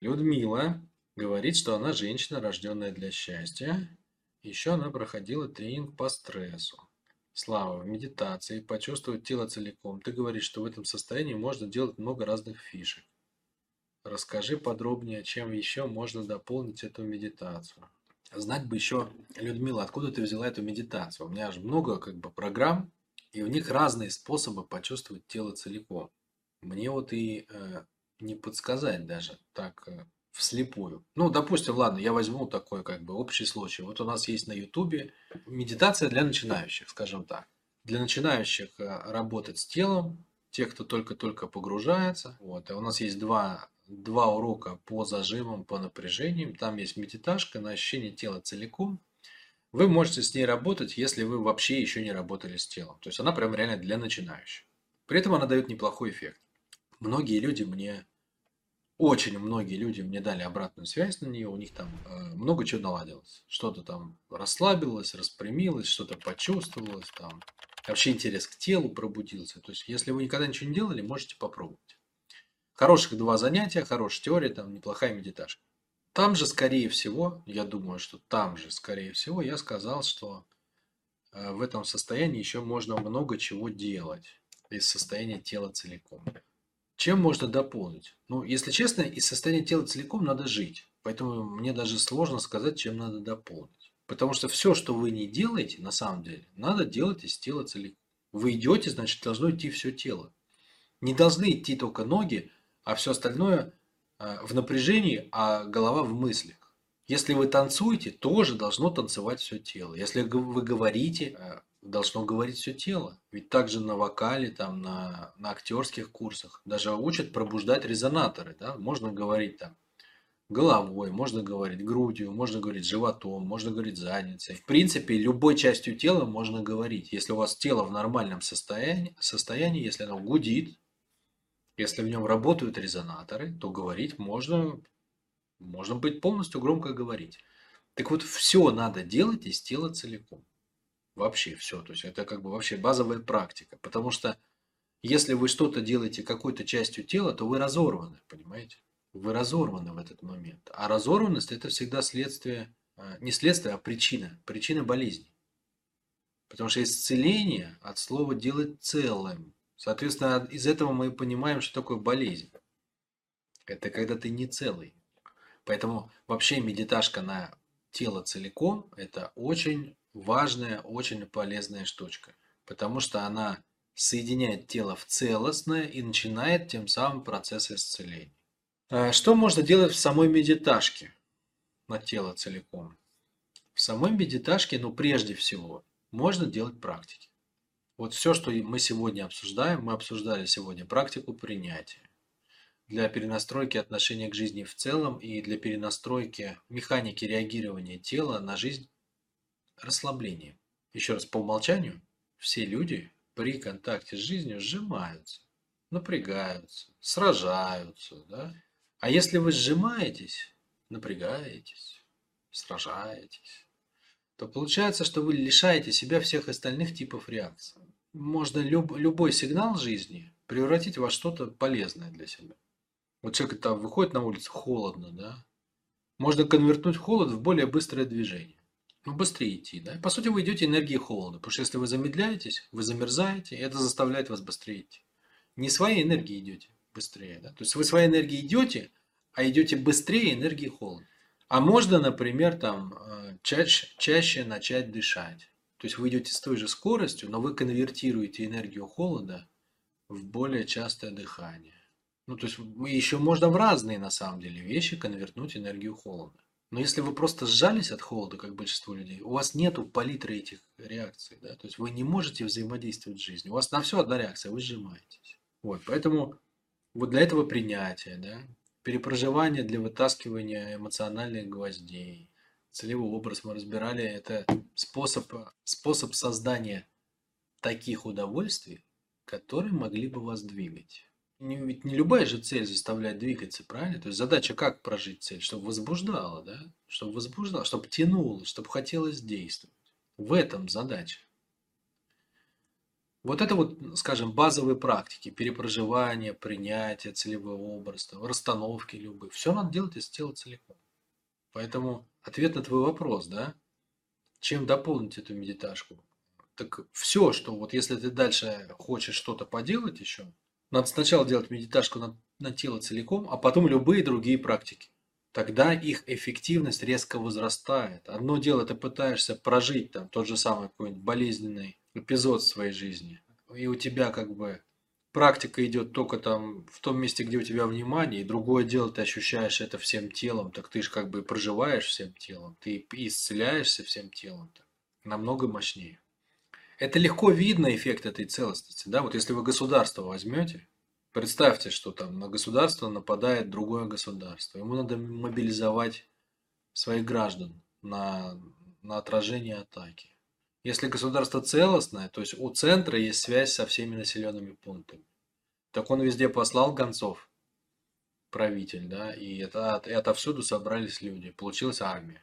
Людмила говорит, что она женщина, рожденная для счастья. Еще она проходила тренинг по стрессу. Слава, в медитации почувствовать тело целиком. Ты говоришь, что в этом состоянии можно делать много разных фишек. Расскажи подробнее, чем еще можно дополнить эту медитацию. Знать бы еще, Людмила, откуда ты взяла эту медитацию? У меня же много как бы программ, и у них разные способы почувствовать тело целиком. Мне вот и э, не подсказать даже так э, вслепую. Ну, допустим, ладно, я возьму такой как бы общий случай. Вот у нас есть на Ютубе медитация для начинающих, скажем так. Для начинающих э, работать с телом, тех, кто только-только погружается. Вот. И у нас есть два, два урока по зажимам, по напряжениям. Там есть медиташка на ощущение тела целиком. Вы можете с ней работать, если вы вообще еще не работали с телом. То есть она прям реально для начинающих. При этом она дает неплохой эффект. Многие люди мне, очень многие люди мне дали обратную связь на нее, у них там э, много чего наладилось. Что-то там расслабилось, распрямилось, что-то почувствовалось, там вообще интерес к телу пробудился. То есть, если вы никогда ничего не делали, можете попробовать. Хороших два занятия, хорошая теория, там неплохая медиташка. Там же, скорее всего, я думаю, что там же, скорее всего, я сказал, что э, в этом состоянии еще можно много чего делать из состояния тела целиком. Чем можно дополнить? Ну, если честно, из состояния тела целиком надо жить. Поэтому мне даже сложно сказать, чем надо дополнить. Потому что все, что вы не делаете, на самом деле, надо делать из тела целиком. Вы идете, значит, должно идти все тело. Не должны идти только ноги, а все остальное э, в напряжении, а голова в мыслях. Если вы танцуете, тоже должно танцевать все тело. Если вы говорите, э, должно говорить все тело. Ведь также на вокале, там, на, на актерских курсах даже учат пробуждать резонаторы. Да? Можно говорить там головой, можно говорить грудью, можно говорить животом, можно говорить задницей. В принципе, любой частью тела можно говорить. Если у вас тело в нормальном состоянии, состоянии если оно гудит, если в нем работают резонаторы, то говорить можно, можно быть полностью громко говорить. Так вот, все надо делать из тела целиком. Вообще все. То есть это как бы вообще базовая практика. Потому что если вы что-то делаете какой-то частью тела, то вы разорваны, понимаете? Вы разорваны в этот момент. А разорванность это всегда следствие, а, не следствие, а причина. Причина болезни. Потому что исцеление от слова делать целым. Соответственно, из этого мы понимаем, что такое болезнь. Это когда ты не целый. Поэтому вообще медиташка на тело целиком – это очень важная, очень полезная штучка, потому что она соединяет тело в целостное и начинает тем самым процесс исцеления. А что можно делать в самой медиташке на тело целиком? В самой медиташке, ну прежде всего, можно делать практики. Вот все, что мы сегодня обсуждаем, мы обсуждали сегодня практику принятия для перенастройки отношения к жизни в целом и для перенастройки механики реагирования тела на жизнь расслабление. Еще раз, по умолчанию все люди при контакте с жизнью сжимаются, напрягаются, сражаются. Да? А если вы сжимаетесь, напрягаетесь, сражаетесь, то получается, что вы лишаете себя всех остальных типов реакций. Можно люб, любой сигнал жизни превратить во что-то полезное для себя. Вот человек там выходит на улицу, холодно, да? Можно конвертнуть холод в более быстрое движение ну, быстрее идти. Да? По сути, вы идете энергией холода, потому что если вы замедляетесь, вы замерзаете, и это заставляет вас быстрее идти. Не своей энергией идете быстрее. Да? То есть вы своей энергией идете, а идете быстрее энергии холода. А можно, например, там, э, чаще, чаще начать дышать. То есть вы идете с той же скоростью, но вы конвертируете энергию холода в более частое дыхание. Ну, то есть еще можно в разные, на самом деле, вещи конвертнуть энергию холода. Но если вы просто сжались от холода, как большинство людей, у вас нету палитры этих реакций, да, то есть вы не можете взаимодействовать с жизнью. У вас на все одна реакция, вы сжимаетесь. Вот, поэтому вот для этого принятия, да, перепроживание для вытаскивания эмоциональных гвоздей, целевой образ мы разбирали, это способ, способ создания таких удовольствий, которые могли бы вас двигать. Не, ведь не любая же цель заставляет двигаться, правильно? То есть задача как прожить цель? Чтобы возбуждала, да? Чтобы возбуждала, чтобы тянуло, чтобы хотелось действовать. В этом задача. Вот это вот, скажем, базовые практики, перепроживание, принятие, целевой образ, там, расстановки любые. Все надо делать из тела целиком. Поэтому ответ на твой вопрос, да, чем дополнить эту медиташку? Так все, что вот если ты дальше хочешь что-то поделать еще, надо сначала делать медиташку на, на тело целиком, а потом любые другие практики. Тогда их эффективность резко возрастает. Одно дело, ты пытаешься прожить там тот же самый какой-нибудь болезненный эпизод в своей жизни, и у тебя как бы практика идет только там в том месте, где у тебя внимание, и другое дело, ты ощущаешь это всем телом, так ты же как бы проживаешь всем телом, ты исцеляешься всем телом, так, намного мощнее. Это легко видно, эффект этой целостности, да, вот если вы государство возьмете, представьте, что там на государство нападает другое государство, ему надо мобилизовать своих граждан на, на отражение атаки. Если государство целостное, то есть у центра есть связь со всеми населенными пунктами, так он везде послал гонцов, правитель, да, и это, и отовсюду собрались люди, получилась армия.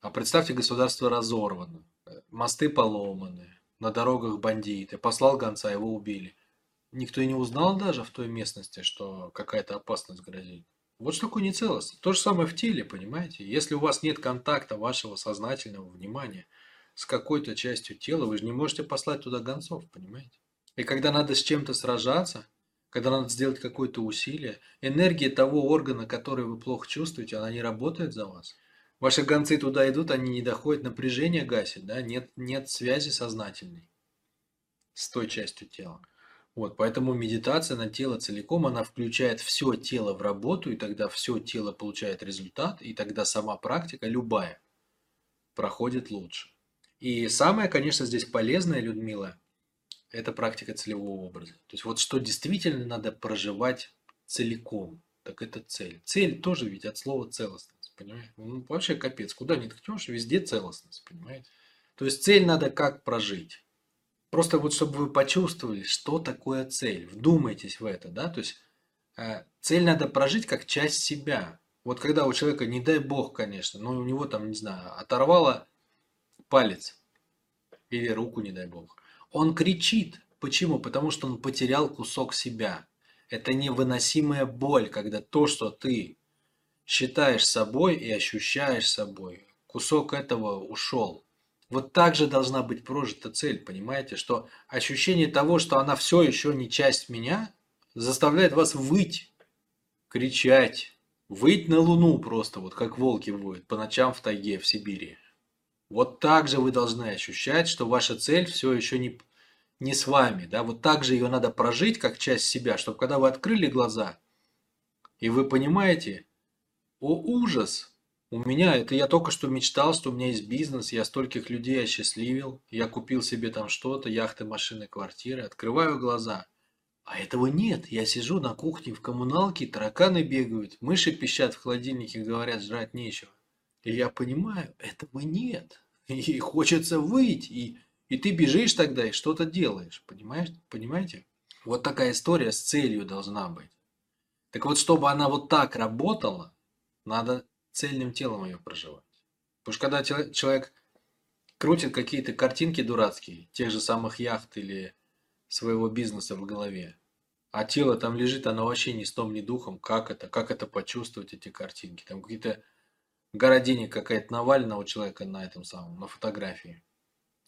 А представьте, государство разорвано, мосты поломаны, на дорогах бандиты, послал гонца, его убили. Никто и не узнал даже в той местности, что какая-то опасность грозит. Вот что такое нецелостность. То же самое в теле, понимаете? Если у вас нет контакта вашего сознательного внимания – с какой-то частью тела, вы же не можете послать туда гонцов, понимаете? И когда надо с чем-то сражаться, когда надо сделать какое-то усилие, энергия того органа, который вы плохо чувствуете, она не работает за вас. Ваши гонцы туда идут, они не доходят, напряжение гасит, да, нет, нет связи сознательной с той частью тела. Вот, поэтому медитация на тело целиком, она включает все тело в работу, и тогда все тело получает результат, и тогда сама практика, любая, проходит лучше. И самое, конечно, здесь полезное, Людмила, это практика целевого образа. То есть вот что действительно надо проживать целиком, так это цель. Цель тоже ведь от слова целостность, понимаете? Ну, вообще капец, куда ни ткнешь, везде целостность, понимаете? То есть цель надо как прожить. Просто вот чтобы вы почувствовали, что такое цель. Вдумайтесь в это, да? То есть э, цель надо прожить как часть себя. Вот когда у человека, не дай бог, конечно, но у него там, не знаю, оторвало палец или руку, не дай бог. Он кричит. Почему? Потому что он потерял кусок себя. Это невыносимая боль, когда то, что ты считаешь собой и ощущаешь собой, кусок этого ушел. Вот так же должна быть прожита цель, понимаете, что ощущение того, что она все еще не часть меня, заставляет вас выть, кричать, выть на луну просто, вот как волки воют по ночам в тайге в Сибири. Вот так же вы должны ощущать, что ваша цель все еще не, не с вами. Да? Вот так же ее надо прожить, как часть себя, чтобы когда вы открыли глаза, и вы понимаете, о ужас, у меня, это я только что мечтал, что у меня есть бизнес, я стольких людей осчастливил, я купил себе там что-то, яхты, машины, квартиры, открываю глаза. А этого нет. Я сижу на кухне в коммуналке, тараканы бегают, мыши пищат в холодильнике, говорят, жрать нечего. И я понимаю, этого нет. И хочется выйти, и, и ты бежишь тогда и что-то делаешь. Понимаешь? Понимаете? Вот такая история с целью должна быть. Так вот, чтобы она вот так работала, надо цельным телом ее проживать. Потому что когда человек крутит какие-то картинки дурацкие, тех же самых яхт или своего бизнеса в голове, а тело там лежит, оно вообще ни с том, ни духом, как это, как это почувствовать, эти картинки. Там какие-то гора денег какая-то навалена у человека на этом самом, на фотографии.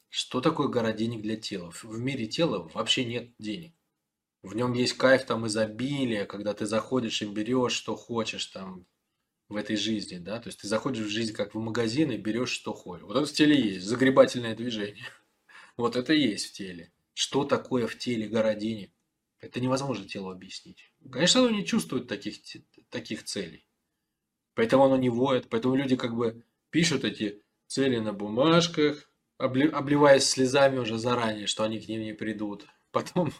Что такое гора денег для тела? В мире тела вообще нет денег. В нем есть кайф там изобилия, когда ты заходишь и берешь, что хочешь там в этой жизни, да, то есть ты заходишь в жизнь как в магазин и берешь, что хочешь. Вот это в теле есть, загребательное движение. Вот это есть в теле. Что такое в теле гора денег? Это невозможно телу объяснить. Конечно, оно не чувствует таких, таких целей. Поэтому оно не воет. Поэтому люди как бы пишут эти цели на бумажках, обливаясь слезами уже заранее, что они к ним не придут. Потом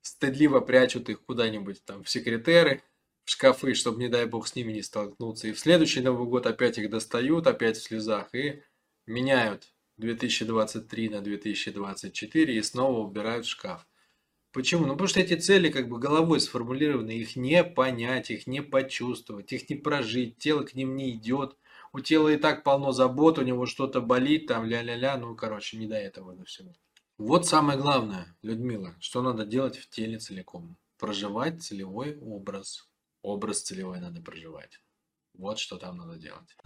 стыдливо прячут их куда-нибудь там в секретеры, шкафы, чтобы, не дай бог, с ними не столкнуться. И в следующий Новый год опять их достают, опять в слезах, и меняют 2023 на 2024 и снова убирают в шкаф. Почему? Ну, потому что эти цели как бы головой сформулированы, их не понять, их не почувствовать, их не прожить, тело к ним не идет. У тела и так полно забот, у него что-то болит, там ля-ля-ля, ну, короче, не до этого до всего. Вот самое главное, Людмила, что надо делать в теле целиком. Проживать целевой образ. Образ целевой надо проживать. Вот что там надо делать.